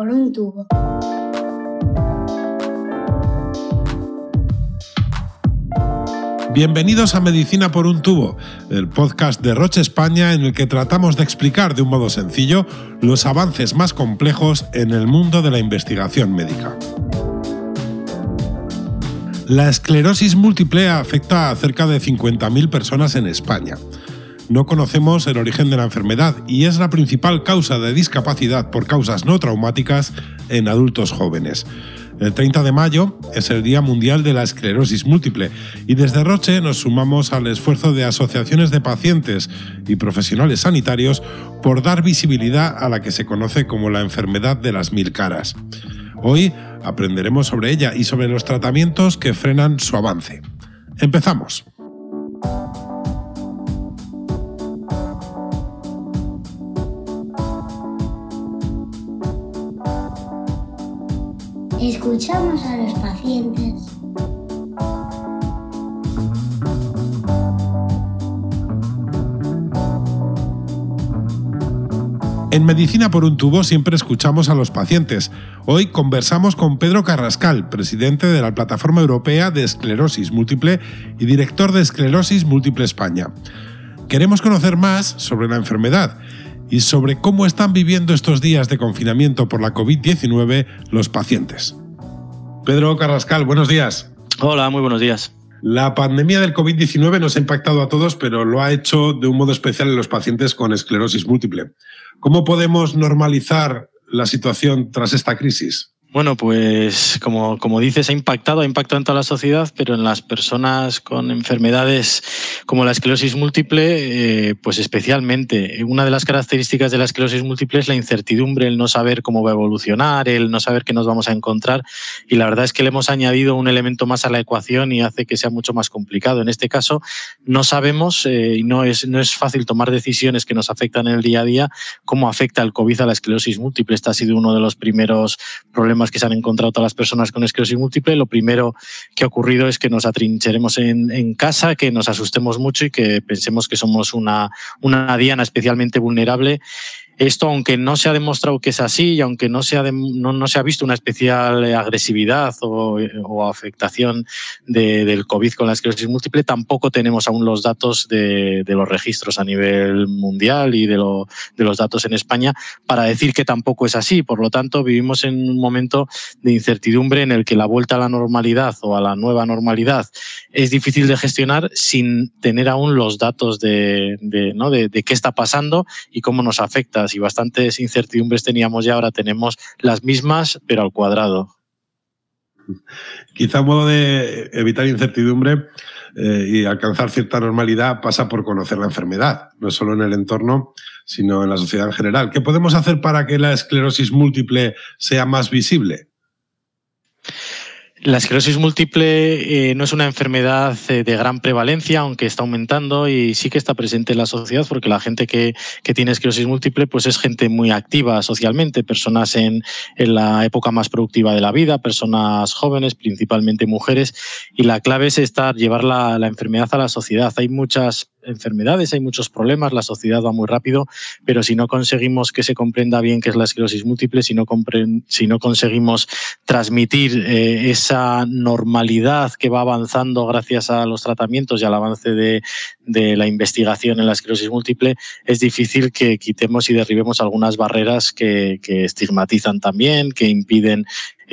por un tubo. Bienvenidos a Medicina por un tubo, el podcast de Roche España en el que tratamos de explicar de un modo sencillo los avances más complejos en el mundo de la investigación médica. La esclerosis múltiple afecta a cerca de 50.000 personas en España. No conocemos el origen de la enfermedad y es la principal causa de discapacidad por causas no traumáticas en adultos jóvenes. El 30 de mayo es el Día Mundial de la Esclerosis Múltiple y desde Roche nos sumamos al esfuerzo de asociaciones de pacientes y profesionales sanitarios por dar visibilidad a la que se conoce como la enfermedad de las mil caras. Hoy aprenderemos sobre ella y sobre los tratamientos que frenan su avance. Empezamos. Escuchamos a los pacientes. En Medicina por un tubo siempre escuchamos a los pacientes. Hoy conversamos con Pedro Carrascal, presidente de la Plataforma Europea de Esclerosis Múltiple y director de Esclerosis Múltiple España. Queremos conocer más sobre la enfermedad y sobre cómo están viviendo estos días de confinamiento por la COVID-19 los pacientes. Pedro Carrascal, buenos días. Hola, muy buenos días. La pandemia del COVID-19 nos ha impactado a todos, pero lo ha hecho de un modo especial en los pacientes con esclerosis múltiple. ¿Cómo podemos normalizar la situación tras esta crisis? Bueno, pues como, como, dices, ha impactado, ha impactado en toda la sociedad, pero en las personas con enfermedades como la esclerosis múltiple, eh, pues especialmente. Una de las características de la esclerosis múltiple es la incertidumbre, el no saber cómo va a evolucionar, el no saber qué nos vamos a encontrar. Y la verdad es que le hemos añadido un elemento más a la ecuación y hace que sea mucho más complicado. En este caso, no sabemos eh, y no es, no es fácil tomar decisiones que nos afectan en el día a día, cómo afecta el COVID a la esclerosis múltiple. Este ha sido uno de los primeros problemas que se han encontrado todas las personas con esclerosis múltiple, lo primero que ha ocurrido es que nos atrincheremos en, en casa, que nos asustemos mucho y que pensemos que somos una, una diana especialmente vulnerable esto, aunque no se ha demostrado que es así y aunque no se ha, no, se ha visto una especial agresividad o, afectación del COVID con la esclerosis múltiple, tampoco tenemos aún los datos de, los registros a nivel mundial y de, de, los datos en España para decir que tampoco es así. Por lo tanto, vivimos en un momento de incertidumbre en el que la vuelta a la normalidad o a la nueva normalidad es difícil de gestionar sin tener aún los datos de, ¿no? de qué está pasando y cómo nos afecta y bastantes incertidumbres teníamos ya, ahora tenemos las mismas, pero al cuadrado. Quizá modo de evitar incertidumbre eh, y alcanzar cierta normalidad pasa por conocer la enfermedad, no solo en el entorno, sino en la sociedad en general. ¿Qué podemos hacer para que la esclerosis múltiple sea más visible? La esclerosis múltiple eh, no es una enfermedad eh, de gran prevalencia, aunque está aumentando y sí que está presente en la sociedad, porque la gente que, tiene esclerosis múltiple pues es gente muy activa socialmente, personas en, la época más productiva de la vida, personas jóvenes, principalmente mujeres, y la clave es estar, llevar la, la enfermedad a la sociedad. Hay muchas enfermedades, hay muchos problemas, la sociedad va muy rápido, pero si no conseguimos que se comprenda bien qué es la esclerosis múltiple, si no, si no conseguimos transmitir eh, esa normalidad que va avanzando gracias a los tratamientos y al avance de, la investigación en la esclerosis múltiple, es difícil que quitemos y derribemos algunas barreras que, que estigmatizan también, que impiden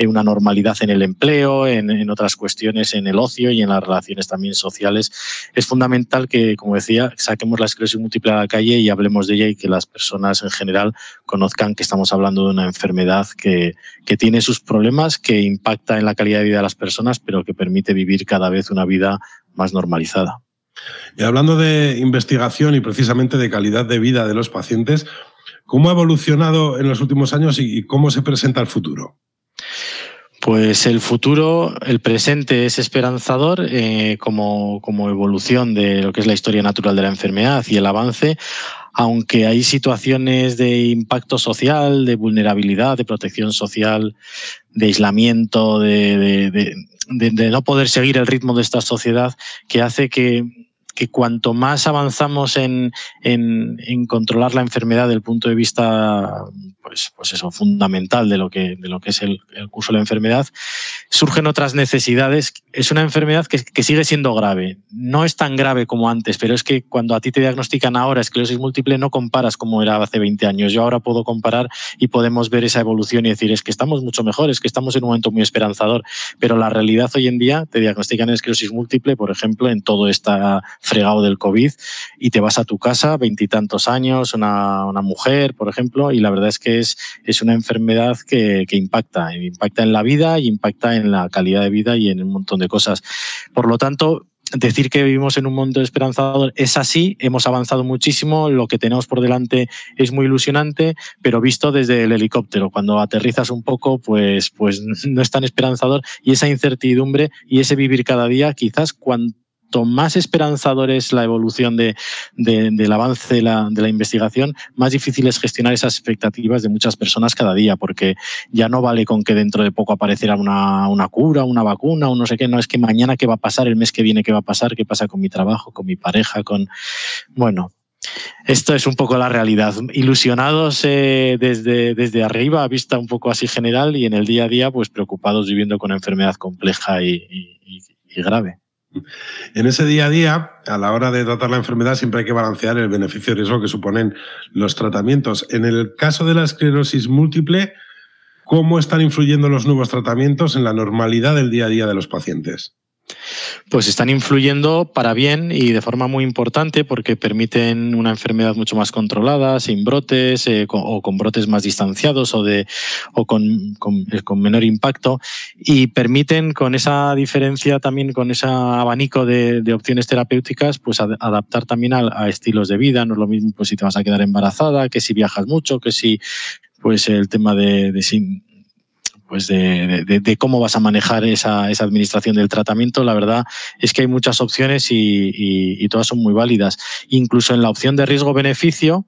una normalidad en el empleo, en, otras cuestiones, en el ocio y en las relaciones también sociales. Es fundamental que, como decía, saquemos la esclerosis múltiple a la calle y hablemos de ella y que las personas en general conozcan que estamos hablando de una enfermedad que, que tiene sus problemas, que impacta en la calidad de vida de las personas, pero que permite vivir cada vez una vida más normalizada. Y hablando de investigación y precisamente de calidad de vida de los pacientes, ¿cómo ha evolucionado en los últimos años y cómo se presenta el futuro? Pues el futuro, el presente es esperanzador eh, como, como evolución de lo que es la historia natural de la enfermedad y el avance, aunque hay situaciones de impacto social, de vulnerabilidad, de protección social, de aislamiento, de, de, no poder seguir el ritmo de esta sociedad, que hace que, que cuanto más avanzamos en, controlar la enfermedad desde el punto de vista pues, pues eso, fundamental de lo que, de lo que es el, curso de la enfermedad, surgen otras necesidades. Es una enfermedad que, que, sigue siendo grave. No es tan grave como antes, pero es que cuando a ti te diagnostican ahora esclerosis múltiple, no comparas como era hace 20 años. Yo ahora puedo comparar y podemos ver esa evolución y decir, es que estamos mucho mejor, es que estamos en un momento muy esperanzador. Pero la realidad hoy en día te diagnostican esclerosis múltiple, por ejemplo, en todo este fregado del COVID, y te vas a tu casa, veintitantos años, una, una mujer, por ejemplo, y la verdad es que es, una enfermedad que, impacta, impacta en la vida y impacta en la calidad de vida y en un montón de cosas. Por lo tanto, decir que vivimos en un mundo esperanzador es así, hemos avanzado muchísimo, lo que tenemos por delante es muy ilusionante, pero visto desde el helicóptero, cuando aterrizas un poco, pues, pues no es tan esperanzador y esa incertidumbre y ese vivir cada día, quizás cuando más esperanzador es la evolución del avance de la, investigación, más difícil es gestionar esas expectativas de muchas personas cada día, porque ya no vale con que dentro de poco apareciera una, cura, una vacuna o no sé qué, no es que mañana qué va a pasar, el mes que viene qué va a pasar, qué pasa con mi trabajo, con mi pareja, con... Bueno, esto es un poco la realidad. Ilusionados eh, desde, arriba, vista un poco así general, y en el día a día, pues preocupados viviendo con una enfermedad compleja y grave. En ese día a día, a la hora de tratar la enfermedad, siempre hay que balancear el beneficio y riesgo que suponen los tratamientos. En el caso de la esclerosis múltiple, ¿cómo están influyendo los nuevos tratamientos en la normalidad del día a día de los pacientes? Pues están influyendo para bien y de forma muy importante porque permiten una enfermedad mucho más controlada, sin brotes eh, o con brotes más distanciados o, de, o con, eh, con, menor impacto y permiten con esa diferencia también, con ese abanico de, opciones terapéuticas, pues adaptar también a, estilos de vida. No es lo mismo pues, si te vas a quedar embarazada, que si viajas mucho, que si pues el tema de, de pues de, cómo vas a manejar esa, esa, administración del tratamiento, la verdad es que hay muchas opciones y, todas son muy válidas. Incluso en la opción de riesgo-beneficio,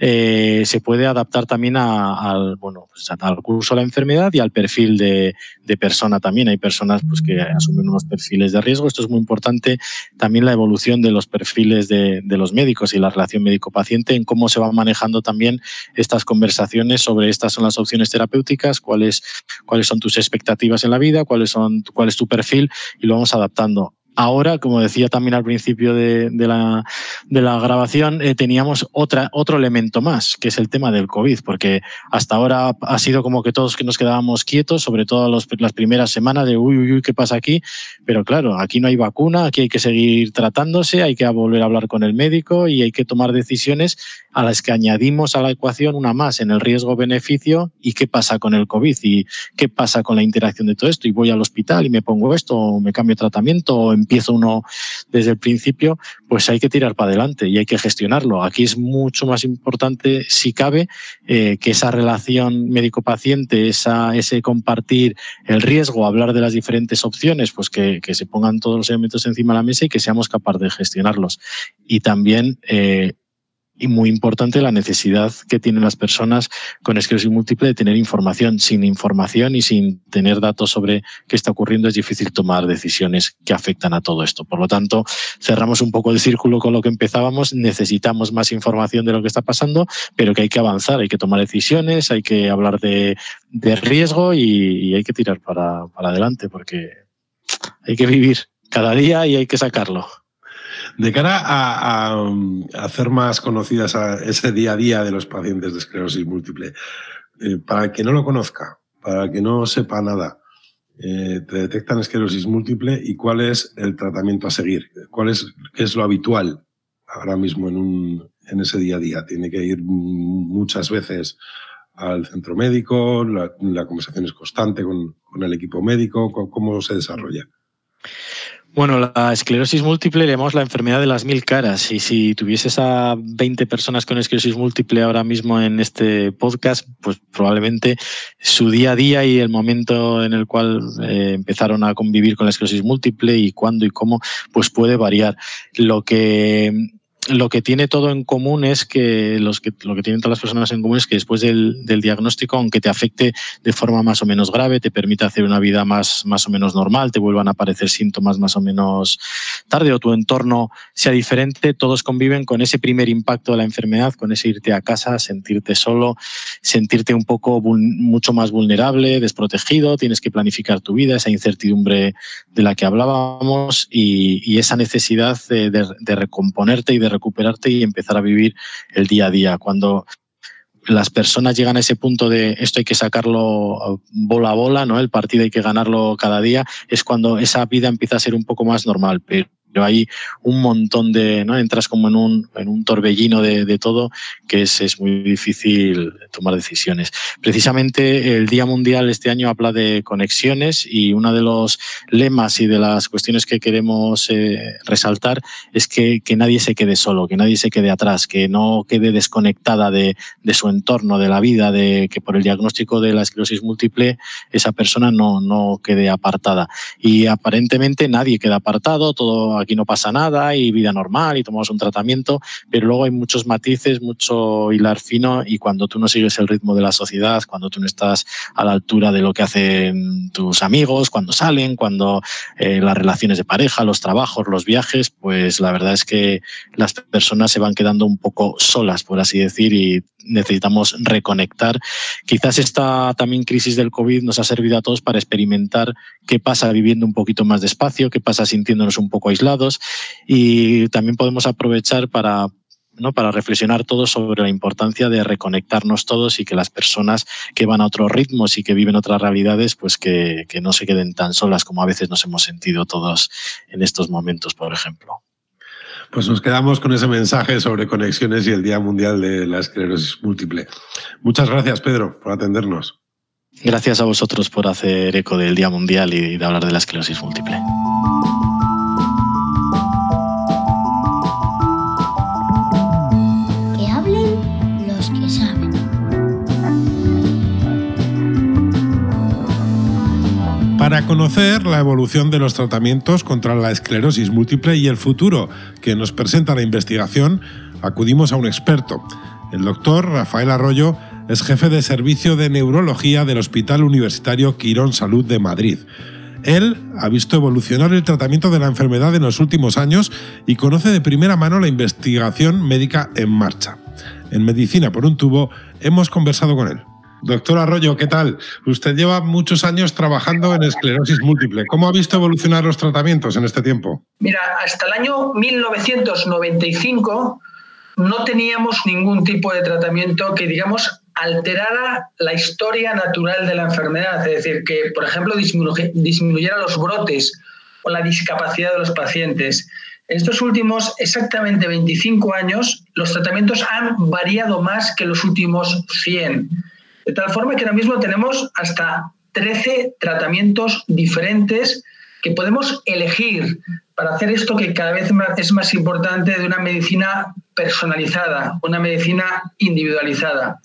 eh, se puede adaptar también al, bueno, pues al curso de la enfermedad y al perfil de, persona también. Hay personas pues, que asumen unos perfiles de riesgo. Esto es muy importante. También la evolución de los perfiles de, los médicos y la relación médico-paciente en cómo se van manejando también estas conversaciones sobre estas son las opciones terapéuticas, cuáles, cuáles son tus expectativas en la vida, cuáles son, cuál es tu perfil y lo vamos adaptando. Ahora, como decía también al principio de, la, grabación, eh, teníamos otra, otro elemento más, que es el tema del COVID, porque hasta ahora ha sido como que todos nos quedábamos quietos, sobre todo las primeras semanas de uy, uy, uy, ¿qué pasa aquí? Pero claro, aquí no hay vacuna, aquí hay que seguir tratándose, hay que volver a hablar con el médico y hay que tomar decisiones a las que añadimos a la ecuación una más en el riesgo-beneficio y qué pasa con el COVID y qué pasa con la interacción de todo esto. Y voy al hospital y me pongo esto, o me cambio tratamiento, o empiezo uno desde el principio, pues hay que tirar para adelante y hay que gestionarlo. Aquí es mucho más importante, si cabe, eh, que esa relación médico-paciente, ese compartir el riesgo, hablar de las diferentes opciones, pues que, se pongan todos los elementos encima de la mesa y que seamos capaces de gestionarlos. Y también eh, y muy importante la necesidad que tienen las personas con esclerosis múltiple de tener información. Sin información y sin tener datos sobre qué está ocurriendo es difícil tomar decisiones que afectan a todo esto. Por lo tanto, cerramos un poco el círculo con lo que empezábamos. Necesitamos más información de lo que está pasando, pero que hay que avanzar, hay que tomar decisiones, hay que hablar de, riesgo y, hay que tirar para adelante porque hay que vivir cada día y hay que sacarlo. De cara a, hacer más conocidas ese día a día de los pacientes de esclerosis múltiple, eh, para el que no lo conozca, para el que no sepa nada, eh, te detectan esclerosis múltiple y cuál es el tratamiento a seguir, cuál es, qué es lo habitual ahora mismo en, un, en ese día a día. Tiene que ir muchas veces al centro médico, la, conversación es constante con, con el equipo médico, ¿cómo se desarrolla? Bueno, la esclerosis múltiple le llamamos la enfermedad de las mil caras y si tuvieses a 20 personas con esclerosis múltiple ahora mismo en este podcast, pues probablemente su día a día y el momento en el cual eh, empezaron a convivir con la esclerosis múltiple y cuándo y cómo, pues puede variar. Lo que lo que tiene todo en común es que, los que lo que tienen todas las personas en común es que después del, diagnóstico, aunque te afecte de forma más o menos grave, te permite hacer una vida más, más o menos normal, te vuelvan a aparecer síntomas más o menos tarde o tu entorno sea diferente, todos conviven con ese primer impacto de la enfermedad, con ese irte a casa, sentirte solo, sentirte un poco mucho más vulnerable, desprotegido, tienes que planificar tu vida, esa incertidumbre de la que hablábamos y, esa necesidad de, de recomponerte y de recuperarte y empezar a vivir el día a día. Cuando las personas llegan a ese punto de esto hay que sacarlo bola a bola, ¿no? El partido hay que ganarlo cada día, es cuando esa vida empieza a ser un poco más normal. Pero pero hay un montón de, ¿no? Entras como en un, en un torbellino de, de todo que es, es, muy difícil tomar decisiones. Precisamente el Día Mundial este año habla de conexiones y uno de los lemas y de las cuestiones que queremos eh, resaltar es que, que, nadie se quede solo, que nadie se quede atrás, que no quede desconectada de, de, su entorno, de la vida, de que por el diagnóstico de la esclerosis múltiple esa persona no, no quede apartada. Y aparentemente nadie queda apartado, todo aquí no pasa nada y vida normal y tomamos un tratamiento, pero luego hay muchos matices, mucho hilar fino y cuando tú no sigues el ritmo de la sociedad, cuando tú no estás a la altura de lo que hacen tus amigos, cuando salen, cuando eh, las relaciones de pareja, los trabajos, los viajes, pues la verdad es que las personas se van quedando un poco solas, por así decir, y necesitamos reconectar. Quizás esta también crisis del COVID nos ha servido a todos para experimentar qué pasa viviendo un poquito más despacio, qué pasa sintiéndonos un poco aislados y también podemos aprovechar para ¿no? para reflexionar todos sobre la importancia de reconectarnos todos y que las personas que van a otros ritmos y que viven otras realidades, pues que, que no se queden tan solas como a veces nos hemos sentido todos en estos momentos, por ejemplo. Pues nos quedamos con ese mensaje sobre conexiones y el Día Mundial de la Esclerosis Múltiple. Muchas gracias, Pedro, por atendernos. Gracias a vosotros por hacer eco del Día Mundial y de hablar de la esclerosis múltiple. Para conocer la evolución de los tratamientos contra la esclerosis múltiple y el futuro que nos presenta la investigación, acudimos a un experto. El doctor Rafael Arroyo es jefe de servicio de neurología del Hospital Universitario Quirón Salud de Madrid. Él ha visto evolucionar el tratamiento de la enfermedad en los últimos años y conoce de primera mano la investigación médica en marcha. En Medicina por un tubo hemos conversado con él. Doctor Arroyo, ¿qué tal? Usted lleva muchos años trabajando en esclerosis múltiple. ¿Cómo ha visto evolucionar los tratamientos en este tiempo? Mira, hasta el año 1995 no teníamos ningún tipo de tratamiento que, digamos, alterara la historia natural de la enfermedad, es decir, que, por ejemplo, disminuyera los brotes o la discapacidad de los pacientes. En estos últimos exactamente 25 años, los tratamientos han variado más que los últimos 100. De tal forma que ahora mismo tenemos hasta 13 tratamientos diferentes que podemos elegir para hacer esto que cada vez es más importante de una medicina personalizada, una medicina individualizada.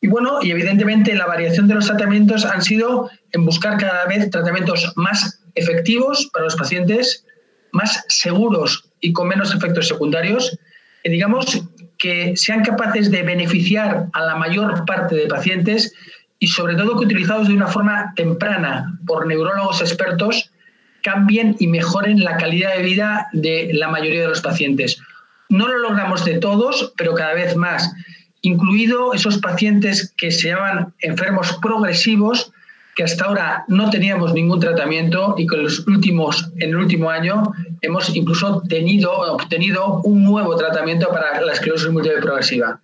Y bueno, y evidentemente la variación de los tratamientos han sido en buscar cada vez tratamientos más efectivos para los pacientes, más seguros y con menos efectos secundarios, y digamos que sean capaces de beneficiar a la mayor parte de pacientes y sobre todo que utilizados de una forma temprana por neurólogos expertos cambien y mejoren la calidad de vida de la mayoría de los pacientes. No lo logramos de todos, pero cada vez más, incluido esos pacientes que se llaman enfermos progresivos, que hasta ahora no teníamos ningún tratamiento y que en, los últimos, en el último año hemos incluso tenido, obtenido un nuevo tratamiento para la esclerosis múltiple progresiva.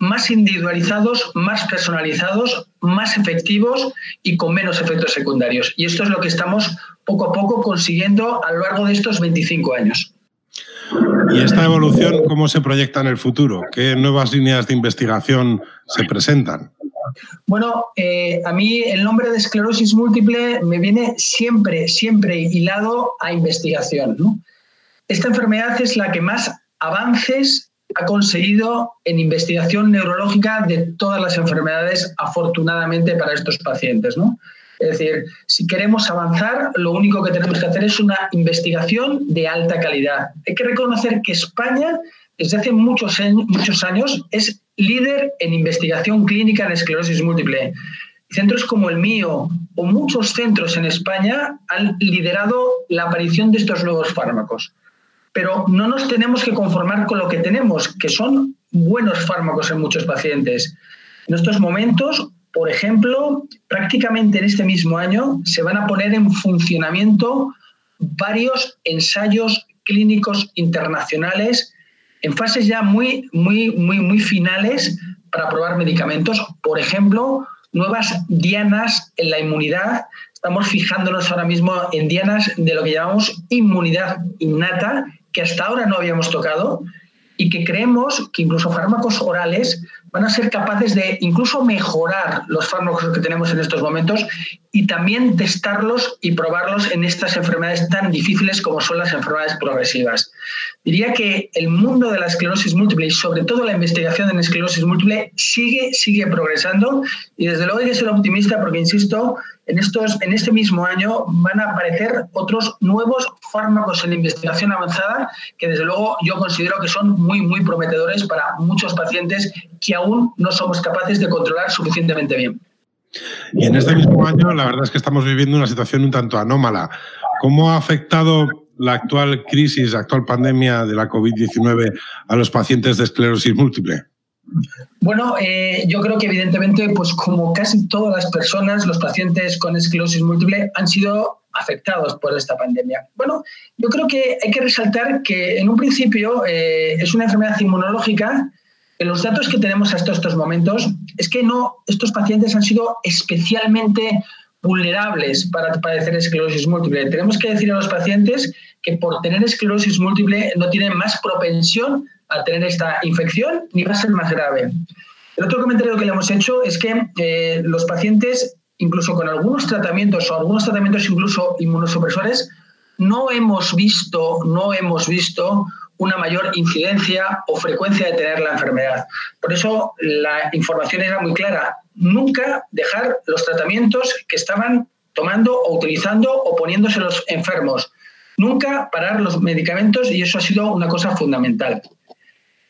Más individualizados, más personalizados, más efectivos y con menos efectos secundarios. Y esto es lo que estamos poco a poco consiguiendo a lo largo de estos 25 años. ¿Y esta evolución cómo se proyecta en el futuro? ¿Qué nuevas líneas de investigación se presentan? Bueno, eh, a mí el nombre de esclerosis múltiple me viene siempre, siempre hilado a investigación. Esta enfermedad es la que más avances ha conseguido en investigación neurológica de todas las enfermedades, afortunadamente para estos pacientes. Es decir, si queremos avanzar, lo único que tenemos que hacer es una investigación de alta calidad. Hay que reconocer que España desde hace muchos años, es líder en investigación clínica en esclerosis múltiple. Centros como el mío o muchos centros en España han liderado la aparición de estos nuevos fármacos. Pero no nos tenemos que conformar con lo que tenemos, que son buenos fármacos en muchos pacientes. En estos momentos, por ejemplo, prácticamente en este mismo año se van a poner en funcionamiento varios ensayos clínicos internacionales en fases ya muy, muy, muy, muy finales para probar medicamentos. Por ejemplo, nuevas dianas en la inmunidad. Estamos fijándonos ahora mismo en dianas de lo que llamamos inmunidad innata, que hasta ahora no habíamos tocado y que creemos que incluso fármacos orales van a ser capaces de incluso mejorar los fármacos que tenemos en estos momentos y también testarlos y probarlos en estas enfermedades tan difíciles como son las enfermedades progresivas. Diría que el mundo de la esclerosis múltiple y sobre todo la investigación en esclerosis múltiple sigue, sigue progresando y desde luego hay que ser optimista porque, insisto, en, estos, en este mismo año van a aparecer otros nuevos fármacos en investigación avanzada que desde luego yo considero que son muy, muy prometedores para muchos pacientes que aún no somos capaces de controlar suficientemente bien. Y en este mismo año la verdad es que estamos viviendo una situación un tanto anómala. ¿Cómo ha afectado la actual crisis, la actual pandemia de la COVID-19 a los pacientes de esclerosis múltiple? Bueno, eh, yo creo que evidentemente, pues como casi todas las personas, los pacientes con esclerosis múltiple han sido afectados por esta pandemia. Bueno, yo creo que hay que resaltar que en un principio eh, es una enfermedad inmunológica. En los datos que tenemos hasta estos momentos es que no, estos pacientes han sido especialmente vulnerables para padecer esclerosis múltiple. Tenemos que decir a los pacientes que por tener esclerosis múltiple no tienen más propensión a tener esta infección ni va a ser más grave. El otro comentario que le hemos hecho es que eh, los pacientes, incluso con algunos tratamientos o algunos tratamientos incluso inmunosupresores, no hemos visto, no hemos visto una mayor incidencia o frecuencia de tener la enfermedad. Por eso la información era muy clara. Nunca dejar los tratamientos que estaban tomando o utilizando o poniéndose los enfermos. Nunca parar los medicamentos y eso ha sido una cosa fundamental.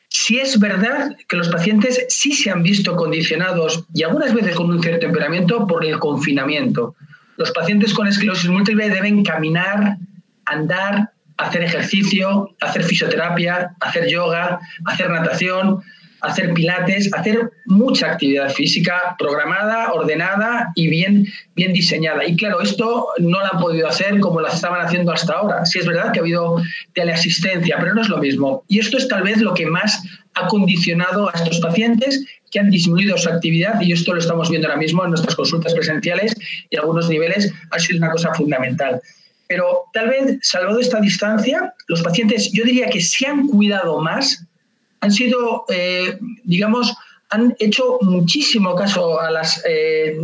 Si es verdad que los pacientes sí se han visto condicionados y algunas veces con un cierto temperamento por el confinamiento. Los pacientes con esclerosis múltiple deben caminar, andar, hacer ejercicio, hacer fisioterapia, hacer yoga, hacer natación, hacer pilates, hacer mucha actividad física programada, ordenada y bien, bien diseñada. Y claro, esto no lo han podido hacer como lo estaban haciendo hasta ahora. Sí es verdad que ha habido teleasistencia, pero no es lo mismo. Y esto es tal vez lo que más ha condicionado a estos pacientes que han disminuido su actividad y esto lo estamos viendo ahora mismo en nuestras consultas presenciales y algunos niveles ha sido una cosa fundamental. Pero tal vez, salvo de esta distancia, los pacientes, yo diría que se han cuidado más han sido, eh, digamos, han hecho muchísimo caso a las, eh,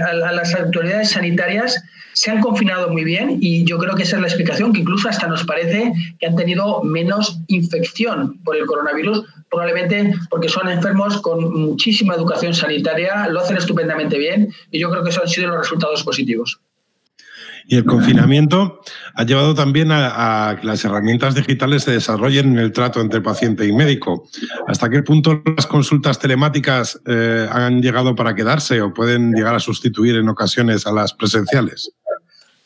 a las autoridades sanitarias, se han confinado muy bien y yo creo que esa es la explicación, que incluso hasta nos parece que han tenido menos infección por el coronavirus, probablemente porque son enfermos con muchísima educación sanitaria, lo hacen estupendamente bien y yo creo que esos han sido los resultados positivos. Y el confinamiento ha llevado también a, que las herramientas digitales se desarrollen en el trato entre paciente y médico. ¿Hasta qué punto las consultas telemáticas eh, han llegado para quedarse o pueden llegar a sustituir en ocasiones a las presenciales?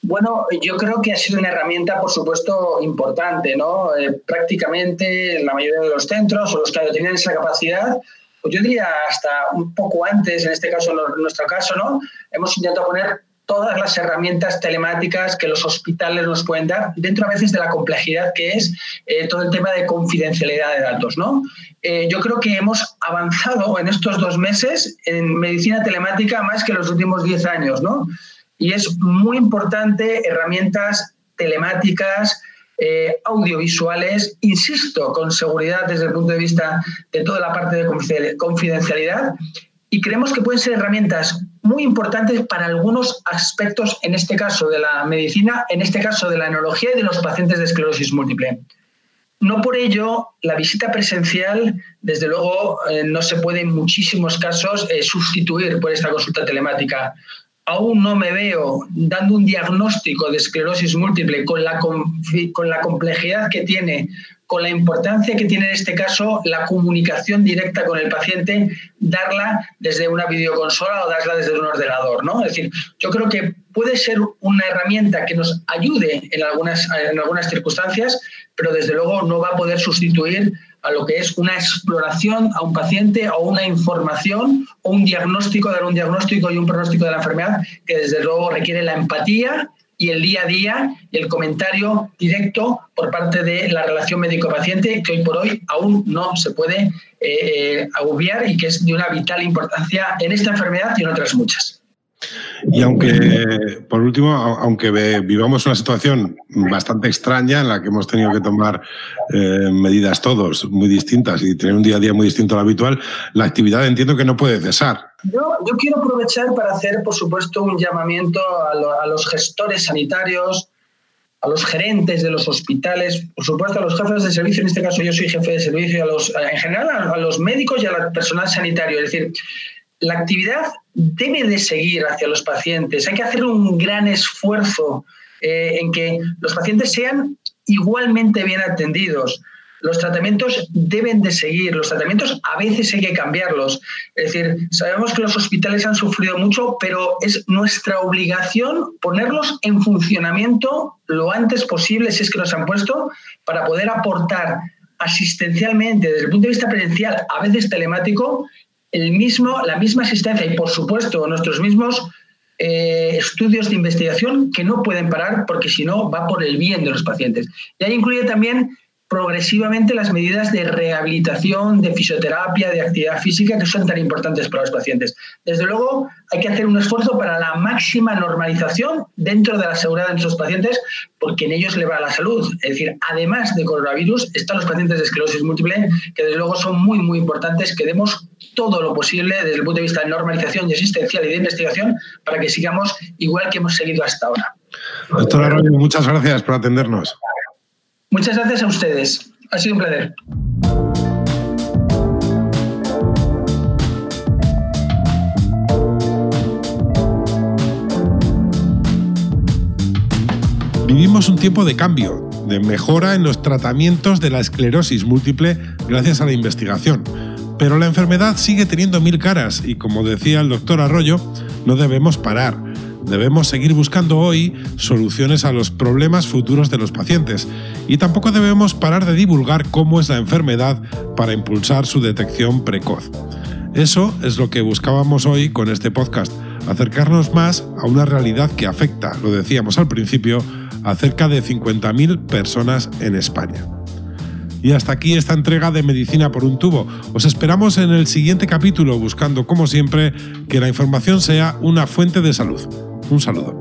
Bueno, yo creo que ha sido una herramienta, por supuesto, importante, ¿no? Eh, prácticamente la mayoría de los centros o los que tienen esa capacidad, pues yo diría hasta un poco antes, en este caso, en nuestro caso, ¿no? Hemos intentado poner todas las herramientas telemáticas que los hospitales nos pueden dar, dentro a veces de la complejidad que es eh, todo el tema de confidencialidad de datos. ¿no? Eh, yo creo que hemos avanzado en estos dos meses en medicina telemática más que en los últimos diez años. ¿no? Y es muy importante herramientas telemáticas, eh, audiovisuales, insisto, con seguridad desde el punto de vista de toda la parte de confidencialidad y creemos que pueden ser herramientas muy importantes para algunos aspectos, en este caso de la medicina, en este caso de la enología y de los pacientes de esclerosis múltiple. No por ello, la visita presencial, desde luego, eh, no se puede en muchísimos casos eh, sustituir por esta consulta telemática. Aún no me veo dando un diagnóstico de esclerosis múltiple con la, con la complejidad que tiene con la importancia que tiene en este caso la comunicación directa con el paciente, darla desde una videoconsola o darla desde un ordenador. ¿no? Es decir, yo creo que puede ser una herramienta que nos ayude en algunas, en algunas circunstancias, pero desde luego no va a poder sustituir a lo que es una exploración a un paciente o una información o un diagnóstico, dar un diagnóstico y un pronóstico de la enfermedad que desde luego requiere la empatía y el día a día y el comentario directo por parte de la relación médico-paciente que hoy por hoy aún no se puede eh, eh, agobiar y que es de una vital importancia en esta enfermedad y en otras muchas. Y aunque, por último, aunque vivamos una situación bastante extraña en la que hemos tenido que tomar eh, medidas todos muy distintas y tener un día a día muy distinto al habitual, la actividad entiendo que no puede cesar. Yo, yo quiero aprovechar para hacer, por supuesto, un llamamiento a, a los gestores sanitarios, a los gerentes de los hospitales, por supuesto a los jefes de servicio, en este caso yo soy jefe de servicio, a los, en general a, los médicos y al personal sanitario. Es decir, la actividad debe de seguir hacia los pacientes. Hay que hacer un gran esfuerzo eh, en que los pacientes sean igualmente bien atendidos. Los tratamientos deben de seguir, los tratamientos a veces hay que cambiarlos. Es decir, sabemos que los hospitales han sufrido mucho, pero es nuestra obligación ponerlos en funcionamiento lo antes posible, si es que los han puesto, para poder aportar asistencialmente desde el punto de vista presencial, a veces telemático, el mismo, la misma asistencia y, por supuesto, nuestros mismos eh, estudios de investigación que no pueden parar porque si no va por el bien de los pacientes. Y ahí incluye también progresivamente las medidas de rehabilitación, de fisioterapia, de actividad física que son tan importantes para los pacientes. Desde luego, hay que hacer un esfuerzo para la máxima normalización dentro de la seguridad de nuestros pacientes, porque en ellos le va la salud. Es decir, además de coronavirus, están los pacientes de esclerosis múltiple, que desde luego son muy, muy importantes, que demos todo lo posible desde el punto de vista de normalización y asistencial y de investigación para que sigamos igual que hemos seguido hasta ahora. Doctor Arroyo, muchas gracias por atendernos. Muchas gracias a ustedes. Ha sido un placer. Vivimos un tiempo de cambio, de mejora en los tratamientos de la esclerosis múltiple gracias a la investigación. Pero la enfermedad sigue teniendo mil caras y como decía el doctor Arroyo, no debemos parar Debemos seguir buscando hoy soluciones a los problemas futuros de los pacientes y tampoco debemos parar de divulgar cómo es la enfermedad para impulsar su detección precoz. Eso es lo que buscábamos hoy con este podcast, acercarnos más a una realidad que afecta, lo decíamos al principio, a cerca de 50.000 personas en España. Y hasta aquí esta entrega de Medicina por un tubo. Os esperamos en el siguiente capítulo buscando, como siempre, que la información sea una fuente de salud. Un saludo.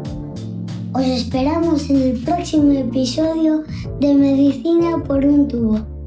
Os esperamos en el próximo episodio de Medicina por un tubo.